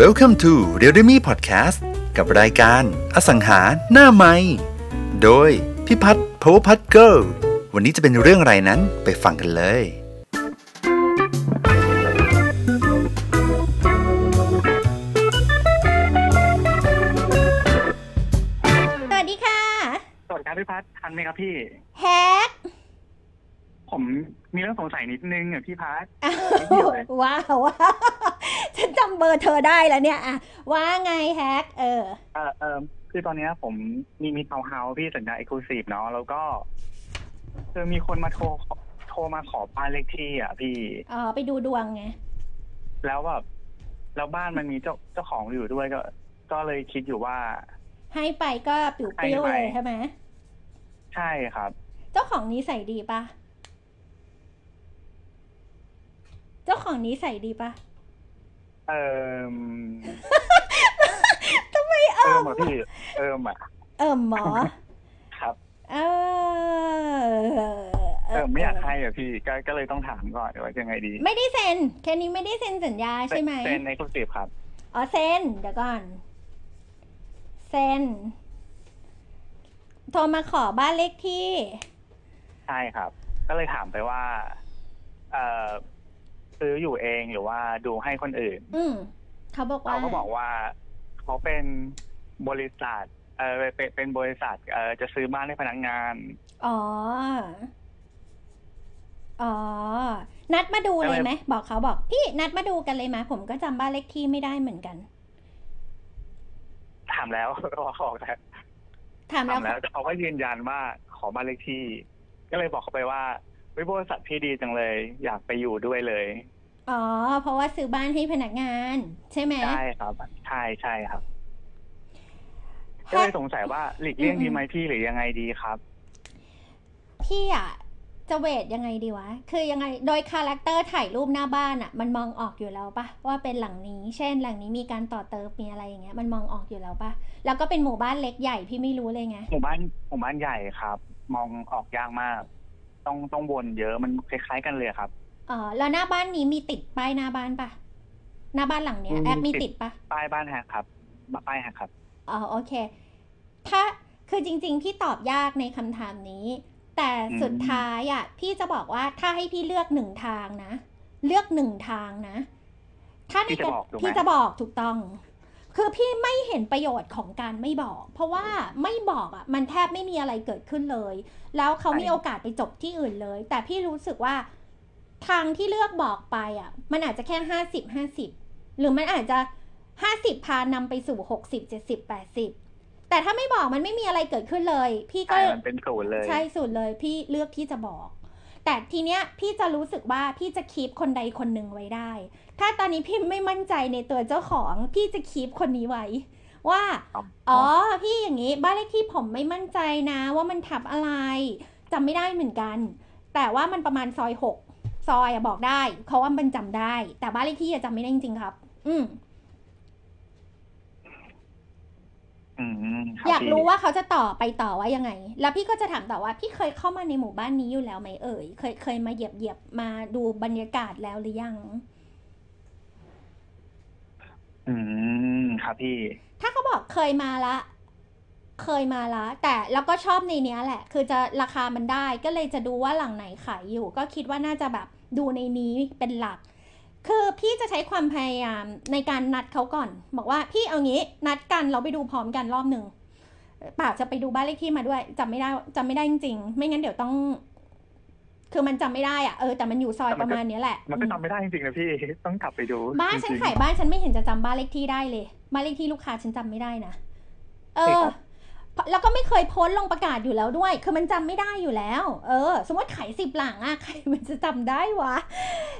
Welcome to r e a l m e Podcast กับรายการอสังหาหน้าไม้โดยพิพัฒน์ Power Put Girl วันนี้จะเป็นเรื่องอะไรนั้นไปฟังกันเลย สวัสดีค่ะ สวัสดีครับพี่พัฒน์ทันไหมครับพี่แฮกผมมีเรื่องสงสัยนิดนึงอะพี่พัฒน์อ้าไม่เกี่ยววเลย ว้าวว้าว ฉันจำเบอร์เธอได้แล้วเนี่ยอะว่าไงแฮกเออเออเออคือตอนเนี้ยผมมีมีทาวน์เฮาส์พี่สัญญา exclusive เนาะแล้วก็คือมีคนมาโทรโทรมาขอบ้านเลขที่อะพี่อ๋อไปดูดวงไงแล้วแบบแล้วบ้านมันมีเจ้าเจ้าของอยู่ด้วยก็ ก็เลยคิดอยู่ว่า ให้ไปก็ปิวปิ้วให้ไปเลยใช่ไหมใช่ครับ เจ้าของนี้ใส่ดีปะเจ้าของนี้ใส่ดีปะ เออทำไมเอิมอะพี่ เอิมอะ เออหมอครับ เออเออไม่อยากให้อะพี่ก็ก็เลยต้องถามก่อนว่ายังไงดีไม่ได้เซ็นแค่นี้ไม่ได้เซ็นสัญญาใช่ไหมเป็นเอ็กซ์คลูซีฟครับ อ๋อเซ็นเดี๋ยวก่อนเซ็นโทรมาขอบ้านเลขที่ ใช่ครับ ก็เลยถามไปว่า เอ่อ ซื้ออยู่เองหรือว่าดูให้คนอื่น อืมเขาบอกว่าเขาก็บอกว่าเขาเป็นบริษัท เออเป็นเป็นบริษัท เออจะซื้อบ้านให้พนักงาน อ๋อ อ๋อ นัดมาดูเลยไหมบอกเขาบอก พี่นัดมาดูกันเลยไหมผมก็จำบ้านเลขที่ไม่ได้เหมือนกัน ถามแล้วเขาบอกแล้วถามถาแล้วมแล้วแต่เขาก็ยืนยันว่าขอบ้านเลขที่ ก็เลยบอกเขาไปว่าวิบริษัทพี่ดีจังเลย อยากไปอยู่ด้วยเลย อ๋อ เพราะว่าซื้อบ้านให้พนักงาน ใช่ไหมใช่ครับ ใช่ใช่ครับก็เลยสงสัยว่าหลีกเลี่ยงดีไหมพี่หรือยังไงดีครับ พี่อะจะเวทยังไงดีวะ คือยังไง โดย character ถ่ายรูปหน้าบ้านอะ มันมองออกอยู่แล้วปะว่าเป็นหลังนี้ เช่น หลังนี้มีการต่อเติมมีอะไรอย่างเงี้ย มันมองออกอยู่แล้วปะแล้วก็เป็นหมู่บ้านเล็กใหญ่พี่ไม่รู้เลยไง หมู่บ้านหมู่บ้านใหญ่ครับ มองออกยากมาก ต้องต้องวนเยอะ มันคล้ายๆกันเลยครับ อ๋อแล้วหน้าบ้านนี้มีติดป้ายหน้าบ้านปะหน้าบ้านหลังเนี้ยอืมแอปมีติดติดปะป้ายบ้านแฮกครับป้ายแฮกครับอ๋อโอเค ถ้าคือจริง ๆ พี่ตอบยากในคำถามนี้ แต่อืมสุดท้ายอะพี่จะบอกว่าถ้าให้พี่เลือกหนึ่งทางนะ เลือกหนึ่งทางนะ ถ้าในพี่จะการบอกถูกไหมพี่จะบอกถูกต้อง คือพี่ไม่เห็นประโยชน์ของการไม่บอก เพราะว่าไม่บอกอะ มันแทบไม่มีอะไรเกิดขึ้นเลย แล้วเขามีโอกาสไปจบที่อื่นเลย แต่พี่รู้สึกว่า ทางที่เลือกบอกไปอะ มันอาจจะแค่ห้าสิบห้าสิบหรือมันอาจจะห้าสิบพานำไปสู่หกสิบเจ็ดสิบแปดสิบแต่ถ้าไม่บอกมันไม่มีอะไรเกิดขึ้นเลย พี่ก็ใช่มันเป็นศูนย์เลยใช่สุดเลย พี่เลือกที่จะบอก แต่ทีเนี้ยพี่จะรู้สึกว่าพี่จะคีปคนใดคนหนึ่งไว้ได้ ถ้าตอนนี้พี่ไม่มั่นใจในตัวเจ้าของ พี่จะคีปคนนี้ไว้ ว่าครับอ๋อพี่อย่างนี้บ้านเลขที่ผมไม่มั่นใจนะ ว่ามันทับอะไรจำไม่ได้เหมือนกัน แต่ว่ามันประมาณซอยหก ซอยอะบอกได้เพราะว่ามันจำได้ แต่บ้านเลขที่อะจำไม่ได้จริงๆครับ อืมอืมคบอยากพี่รู้ว่าเขาจะต่อไปต่อว่ายังไง แล้วพี่ก็จะถามต่อว่า พี่เคยเข้ามาในหมู่บ้านนี้อยู่แล้วไหมเอ่ย เคยเคยมาเหยียบเหยียบมาดูบรรยากาศแล้วหรือยัง อืมครับพี่ ถ้าเขาบอกเคยมาละ เคยมาละ แต่แล้วก็ชอบในเนี้ยแหละ คือจะราคามันได้ก็เลยจะดูว่าหลังไหนขายอยู่ ก็คิดว่าน่าจะแบบดูในนี้เป็นหลัก คือพี่จะใช้ความพยายามในการนัดเขาก่อน บอกว่าพี่เอางี้นัดกันเราไปดูพร้อมกันรอบหนึ่งเปล่าจะไปดูบ้านเลขที่มาด้วยจำไม่ได้จำไม่ได้จริงๆ ไม่งั้นเดี๋ยวต้อง คือมันจำไม่ได้อะเออแต่มันอยู่ซอยแต่ปมันก็ระมาณเนี้ยแหละ มันก็จำไม่ได้จริงๆนะพี่ต้องกลับไปดู บ้านฉันจริงๆขายบ้านฉันไม่เห็นจะจำบ้านเลขที่ได้เลยบ้านเลขที่ลูกค้าฉันจำไม่ได้นะเอใช่อครับเพราะ แล้วก็ไม่เคยโพสต์ลงประกาศอยู่แล้วด้วย คือมันจำไม่ได้อยู่แล้ว เออ สมมติขายสิบหลังอะใครมันจะจำได้วะ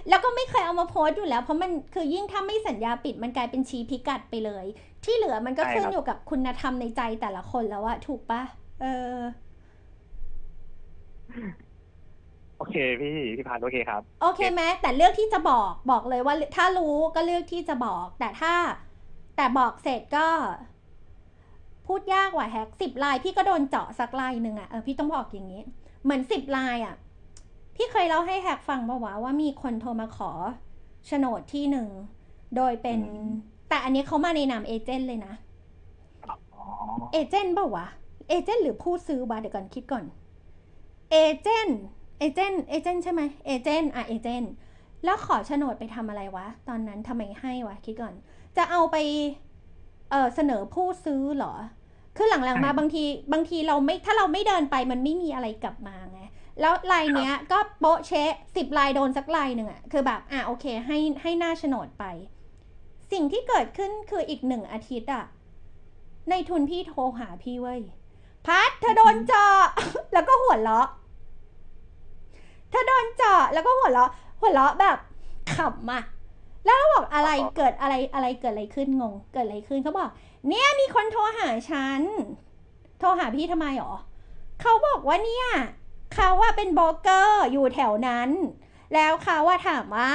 แล้วก็ไม่เคยเอามาโพสต์อยู่แล้ว เพราะมันคือยิ่งถ้าไม่สัญญาปิดมันกลายเป็นชี้พิกัดไปเลย ที่เหลือมันก็ขึ้นอยู่กับคุณธรรมในใจแต่ละคนแล้วอะถูกปะเออ โอเคพี่พี่พานโอเคครับ โอเคไหมแต่เลือกที่จะบอกบอกเลยว่าถ้ารู้ก็เลือกที่จะบอก แต่ถ้า แต่บอกเสร็จก็ พูดยากว่ะแฮกสิบลายพี่ก็โดนเจาะสักลายหนึ่งอะเออพี่ต้องบอกอย่างนี้ เหมือนสิบลายอะพี่เคยเล่าให้แฮกฟังปะวะว่ามีคนโทรมาขอโฉนดที่หนึ่ง โดยเป็นอืมแต่อันนี้เขามาในนามเอเจนต์เลยนะอ๋อเอเจนต์เปล่าวะ เอเจนต์หรือผู้ซื้อวะเดี๋ยวก่อนคิดก่อน เอเจนต์เอเจนต์เอเจนต์ใช่ไหมเอเจนต์อะเอเจนต์แล้วขอโฉนดไปทำอะไรวะ ตอนนั้นทำไมให้วะ คิดก่อน จะเอาไป เออเสนอผู้ซื้อเหรอ คือหลังๆมาบางทีบางทีเราไม่ถ้าเราไม่เดินไปมันไม่มีอะไรกลับมาไงแล้วลายเนี้ยก็โป๊ะเชะสิบลายโดนสักลายหนึ่งอะคือแบบอะโอเค ให้ให้หน้าโฉนดไป สิ่งที่เกิดขึ้นคืออีกหนึ่งอาทิตย์อะในทุนพี่โทรหาพี่เว้ยพัดเธอโดนเจาะแล้วก็หัวเราะเธอโดนเจาะแล้วก็หัวเราะหัวเราะแบบขำอะ แล้วเราบอกอะไรเกิดอะไรอะไรเกิดอะไรขึ้นงง เกิดอะไรขึ้นเขาบอก เนี่ยมีคนโทรหาฉัน โทรหาพี่ทำไมหรอเขาบอกว่าเนี่ยเขาว่าเป็นโบรกเกอร์อยู่แถวนั้น แล้วเขาว่าถามว่า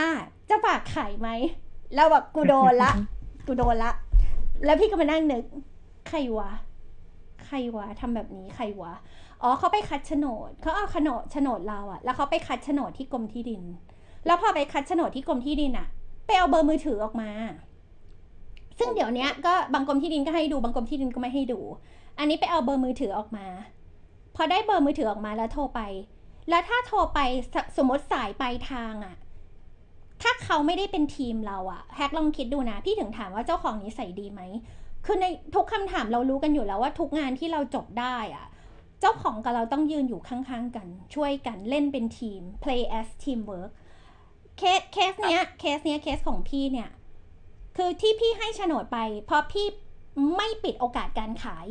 จะฝากขายไหมแล้วแบบกูโดนละ กูโดนละ แล้วพี่ก็มานั่งนึก ใครวะ ใครวะทำแบบนี้ใครวะ อ๋อเขาไปคัดโฉนดเขาเอาโฉนดโฉนดเราอะแล้วเขาไปคัดโฉนดที่กรมที่ดิน แล้วพอไปคัดโฉนดที่กรมที่ดินอะ ไปเอาเบอร์มือถือออกมา ซึ่งเดี๋ยวเนี้ยก็บางกรมที่ดินก็ให้ดูบางกรมที่ดินก็ไม่ให้ดู อันนี้ไปเอาเบอร์มือถือออกมา พอได้เบอร์มือถือออกมาแล้วโทรไป แล้วถ้าโทรไปสสมมติสายปลายทางอะถ้าเขาไม่ได้เป็นทีมเราอะแฮกลองคิดดูนะ พี่ถึงถามว่าเจ้าของนิสัยดีไหมคือในทุกคำถามเรารู้กันอยู่แล้วว่าทุกงานที่เราจบได้อะเจ้าของกับเราต้องยืนอยู่ข้างๆกัน ช่วยกันเล่นเป็นทีม play as teamwork เคสเคสเนี้ยเคสเนี้ยเคสของพี่เนี่ย คือที่พี่ให้โฉนดไปเพราะพี่ไม่ปิดโอกาสการขาย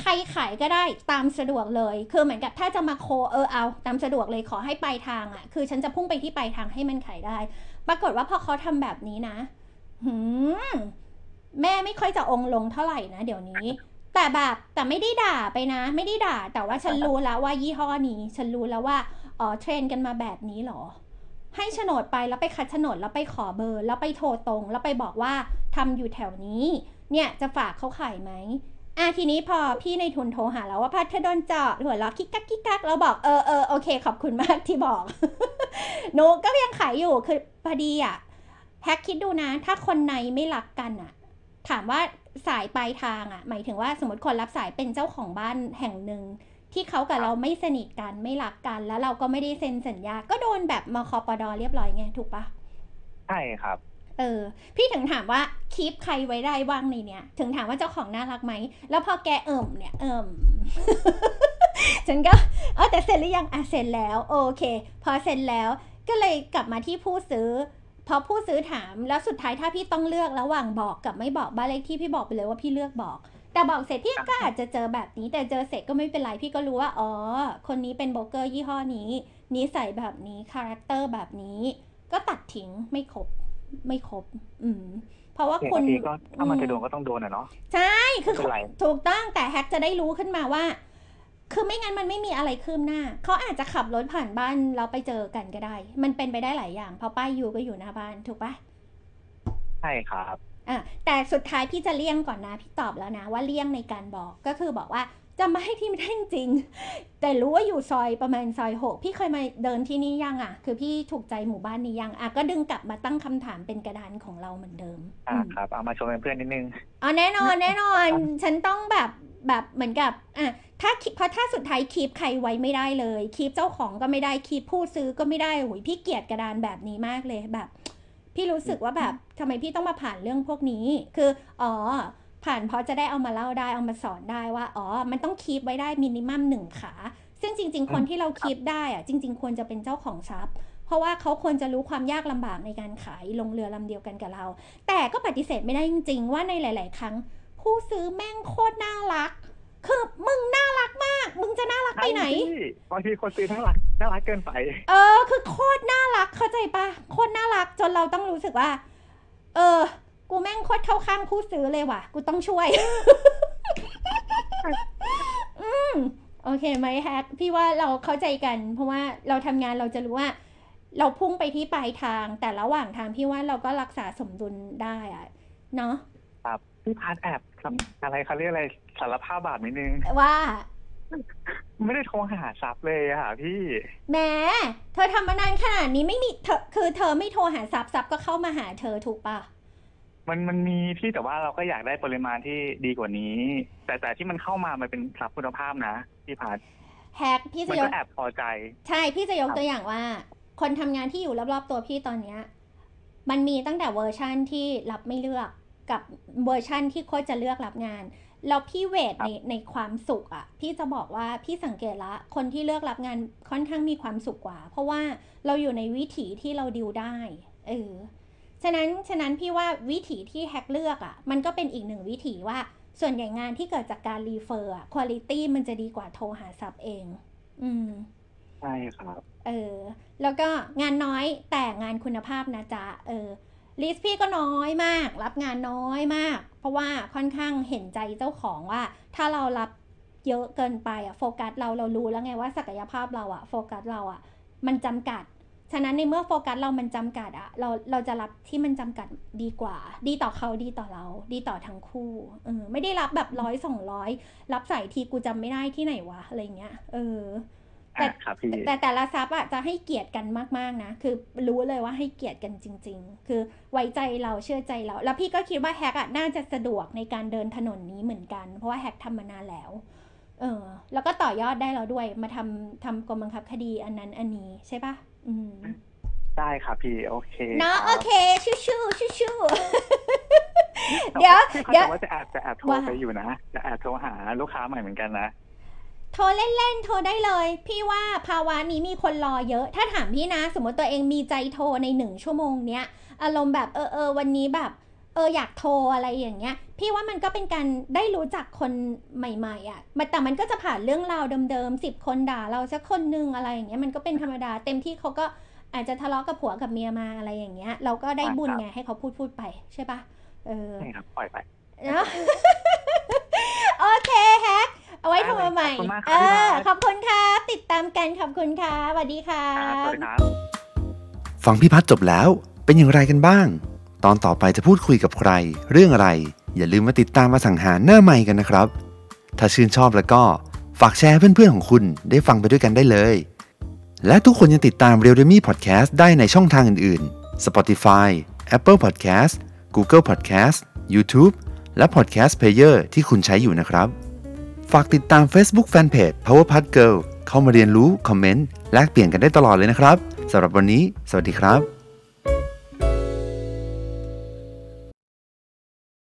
ใครขายก็ได้ตามสะดวกเลย คือเหมือนกับถ้าจะมา co เออเอา ตามสะดวกเลยขอให้ปลายทางอะ่ะ คือฉันจะพุ่งไปที่ปลายทางให้มันขายได้ ปรากฏว่าพอเขาทำแบบนี้นะหืมแม่ไม่ค่อยจะองลงเท่าไหร่นะเดี๋ยวนี้ แต่แบบแต่ไม่ได้ด่าไปนะ ไม่ได้ด่า แต่ว่าฉันรู้แล้วว่ายี่ห้อนี้ ฉันรู้แล้วว่าอ๋อเทรนกันมาแบบนี้หรอ ให้โฉนดไปแล้วไปคัดโฉนดแล้วไปขอเบอร์ แล้วไปโทรตรง แล้วไปบอกว่าทำอยู่แถวนี้ เนี่ยจะฝากเขาขายไหมอะทีนี้พอพี่ในทุนโทรหาแล้วว่าพัทเธอโดนเจาะหัวเราะคิกกักคิกกักเราบอกเออเออโอเค ขอบคุณมากที่บอกหนูก็ยังขายอยู่คือพอดีอะแฮกคิดดูนะ ถ้าคนในไม่รักกันอะ ถามว่าสายปลายทางอะ หมายถึงว่าสมมติคนรับสายเป็นเจ้าของบ้านแห่งหนึ่ง ที่เขากับเราไม่สนิทกันไม่รักกัน แล้วเราก็ไม่ได้เซ็นสัญญา ก็โดนแบบมคปดเรียบร้อยไงถูกปะใช่ครับ เออ พี่ถึงถามว่าคีปใครไว้ได้บ้างในเนี้ยถึงถามว่าเจ้าของน่ารักไหมแล้วพอแกเอิ่มเนี่ยเอิ่มฉันก็เออแต่เซ็นหรือยังอะเซ็นแล้ว โอเค พอเซ็นแล้วก็เลยกลับมาที่ผู้ซื้อพอผู้ซื้อถามแล้วสุดท้ายถ้าพี่ต้องเลือกระหว่างบอกกับไม่บอกบ้านเลขที่พี่บอกไปเลยว่าพี่เลือกบอก แต่บอกเสร็จพี่ก็อาจจะเจอแบบนี้ แต่เจอเสร็จก็ไม่เป็นไรพี่ก็รู้ว่า อ๋อ คนนี้เป็นโบรกเกอร์ยี่ห้อนี้นิสัยแบบนี้คาแรคเตอร์แบบนี้ ก็ตัดทิ้งไม่ครบไม่ครบ อืม เพราะว่าเสียคุณทีก็ถ้ามันจะโดนก็ต้องโดนอะเนาะใช่คือไม่เป็นไรถูกต้องแต่แฮกจะได้รู้ขึ้นมาว่า คือไม่งั้นมันไม่มีอะไรคืบหน้าเขาอาจจะขับรถผ่านบ้านแล้วไปเจอกันก็ได้ มันเป็นไปได้หลายอย่าง เพราะป้ายยูก็อยู่หน้าบ้านถูกปะใช่ครับ อะแต่สุดท้ายพี่จะเลี่ยงก่อนนะ พี่ตอบแล้วนะว่าเลี่ยงในการบอกก็คือบอกว่าจะมาให้ที่ไม่ได้จริงๆแต่รู้ว่าอยู่ซอยประมาณซอยหกพี่เคยมาเดินที่นี่ยังอะ คือพี่ถูกใจหมู่บ้านนี้ยังอะก็ดึงกลับมาตั้งคำถามเป็นกระดานของเราเหมือนเดิม อ่าอืมครับ เอามาชมเป็นเพื่อนนิดนึงอ๋อแน่นอนแน่นอน ฉันต้องแบบแบบเหมือนกับอะถ้าคิเพราะถ้าสุดท้ายคีปใครไว้ไม่ได้เลยคีปเจ้าของก็ไม่ได้คีปผู้ซื้อก็ไม่ได้โอ้ยพี่เกลียดกระดานแบบนี้มากเลยแบบ พี่รู้สึกว่าแบบ ทำไมพี่ต้องมาผ่านเรื่องพวกนี้ คืออ๋อผ่านเพราะจะได้เอามาเล่าได้เอามาสอนได้ว่าอ๋อมันต้องคีปไว้ได้มินิมัมหนึ่งขา ซึ่งจริง ๆ คนที่เราคีปได้อะจริง ๆ ควรจะเป็นเจ้าของทรัพย์ เพราะว่าเขาควรจะรู้ความยากลำบากในการขายลงเรือลำเดียวกันกับเรา แต่ก็ปฏิเสธไม่ได้จริง ๆ ว่าในหลาย ๆ ครั้ง ผู้ซื้อแม่งโคตรน่ารักคือมึงน่ารักมาก มึงจะน่ารักไปไหนใช่พี่บางทีคนซื้อทั้งหลักน่ารักเกินไป เออ คือโคตรน่ารักเข้าใจปะโคตรน่ารักจนเราต้องรู้สึกว่า เออ กูแม่งโคตรเข้าข้างผู้ซื้อเลยว่ะ กูต้องช่วย อืม โอเคไหมแฮกพี่ว่าเราเข้าใจกัน เพราะว่าเราทำงานเราจะรู้ว่า เราพุ่งไปที่ปลายทาง แต่ระหว่างทางพี่ว่าเราก็รักษาสมดุลได้อะเนาะ ครับ พี่พาร์ทแอบทำอะไรเขาเรียกอะไรสารภาพบาปนิดนึงว่า ไม่ได้โทรหาทรัพย์เลยอะค่ะพี่แหมเธอทำมานานขนาดนี้ไม่มีเธอคือเธอไม่โทรหาทรัพย์ทรัพย์ก็เข้ามาหาเธอถูกปะมันมันมีพี่แต่ว่าเราก็อยากได้ปริมาณที่ดีกว่านี้ แต่แต่ที่มันเข้ามามันเป็นทรัพย์คุณภาพนะพี่พัดแฮกพี่มัจะนยก็กแอบพอใจ ใช่พี่จะยกครับตัวอย่างว่า คนทำงานที่อยู่รอบๆตัวพี่ตอนเนี้ย มันมีตั้งแต่เวอร์ชั่นที่รับไม่เลือกกับเวอร์ชั่นที่โคตรจะเลือกรับงาน แล้วพี่เวทในในความสุขอะพี่จะบอกว่าพี่สังเกตละ คนที่เลือกรับงานค่อนข้างมีความสุขกว่า เพราะว่าเราอยู่ในวิถีที่เราดิวได้เออฉะนั้นฉะนั้นพี่ว่าวิถีที่แฮกเลือกอะมันก็เป็นอีกหนึ่งวิถีว่า ส่วนใหญ่งานที่เกิดจากการรีเฟอร์อะคุณภาพมันจะดีกว่าโทรหาซับเอง อืมใช่ครับ เออ แล้วก็งานน้อยแต่งานคุณภาพนะจ๊ะ เออ ลิสต์พี่ก็น้อยมาก รับงานน้อยมาก เพราะว่าค่อนข้างเห็นใจเจ้าของว่า ถ้าเรารับเยอะเกินไปอะโฟกัสเราเรารู้แล้วไงว่าศักยภาพเราอะโฟกัสเราอะมันจำกัด ฉะนั้นในเมื่อโฟกัสเรามันจำกัดอะเราเราจะรับที่มันจำกัดดีกว่า ดีต่อเขาดีต่อเรา ดีต่อทั้งคู่เออไม่ได้รับแบบร้อยสองร้อยรับใสายทีกูจำไม่ได้ที่ไหนวะอะไรเงี้ยเออ แต่อะครับพี่แต่แต่ละซับอะจะให้เกียรติกันมากๆนะ คือรู้เลยว่าให้เกียรติกันจริง ๆ คือไว้ใจเราเชื่อใจเรา แล้วพี่ก็คิดว่าแฮกอะน่าจะสะดวกในการเดินถนนนี้เหมือนกัน เพราะว่าแฮกทำมานานแล้ว เออ แล้วก็ต่อยอดได้เราด้วย มาทำทำกรมบังคับคดีอันนั้นอันนี้ใช่ปะอืมได้ครับพี่โอเคเนาะรับโอเคชู้ชู้ชู้ชู้เดี๋ยวพี่พัดเดี๋ยวแต่ว่าจะแอบจะแอบโทรว่าไปอยู่นะ จะแอบโทรหาลูกค้าใหม่เหมือนกันนะ โทรเล่นๆ โทรได้เลย พี่ว่าภาวะนี้มีคนรอเยอะ ถ้าถามพี่นะ สมมติตัวเองมีใจโทรในหนึ่งชั่วโมงเนี้ย อารมณ์แบบเออเออวันนี้แบบเอออยากโทรอะไรอย่างเงี้ย พี่ว่ามันก็เป็นการได้รู้จักคนใหม่ๆอะ่ะมันแต่มันก็จะผ่านเรื่องราวเดิมๆสิบคนด่าเราสักคนนึงอะไรอย่างเงี้ยมันก็เป็นธรรมดา เต็มที่เขาก็อาจจะทะเลาะกับผัวกับเมียมาอะไรอย่างเงี้ย เราก็ได้บุญไงให้เขาพูดพูดไปใช่ปะเออใช่ครับปล่อยไปเนาะ เอาไว้โทรมาใหม่ ขอบคุณมากคเอรับพี่อพัดขอบคุณครับติดตามกันขอบคุณครับสวัสดีครัครับสบวัสดีครับ ฟังพี่พัฒน์จบแล้วเป็นอย่างไรกันบ้าง ตอนต่อไปจะพูดคุยกับใคร เรื่องอะไร อย่าลืมมาติดตามมาสังหารหน้าใหม่กันนะครับ ถ้าชื่นชอบแล้วก็ฝากแชร์ให้เพื่อนๆของคุณได้ฟังไปด้วยกันได้เลย และทุกคนยังติดตาม r e a l d e m y Podcast ได้ในช่องทางอื่นๆ Spotify Apple Podcast Google Podcast YouTube และ Podcast Player ที่คุณใช้อยู่นะครับ ฝากติดตาม Facebook Fanpage Power p a t Girl เข้ามาเรียนรู้ คอมเมนต์ แลกเปลี่ยนกันได้ตลอดเลยนะครับ สำหรับวันนี้ สวัสดีครับ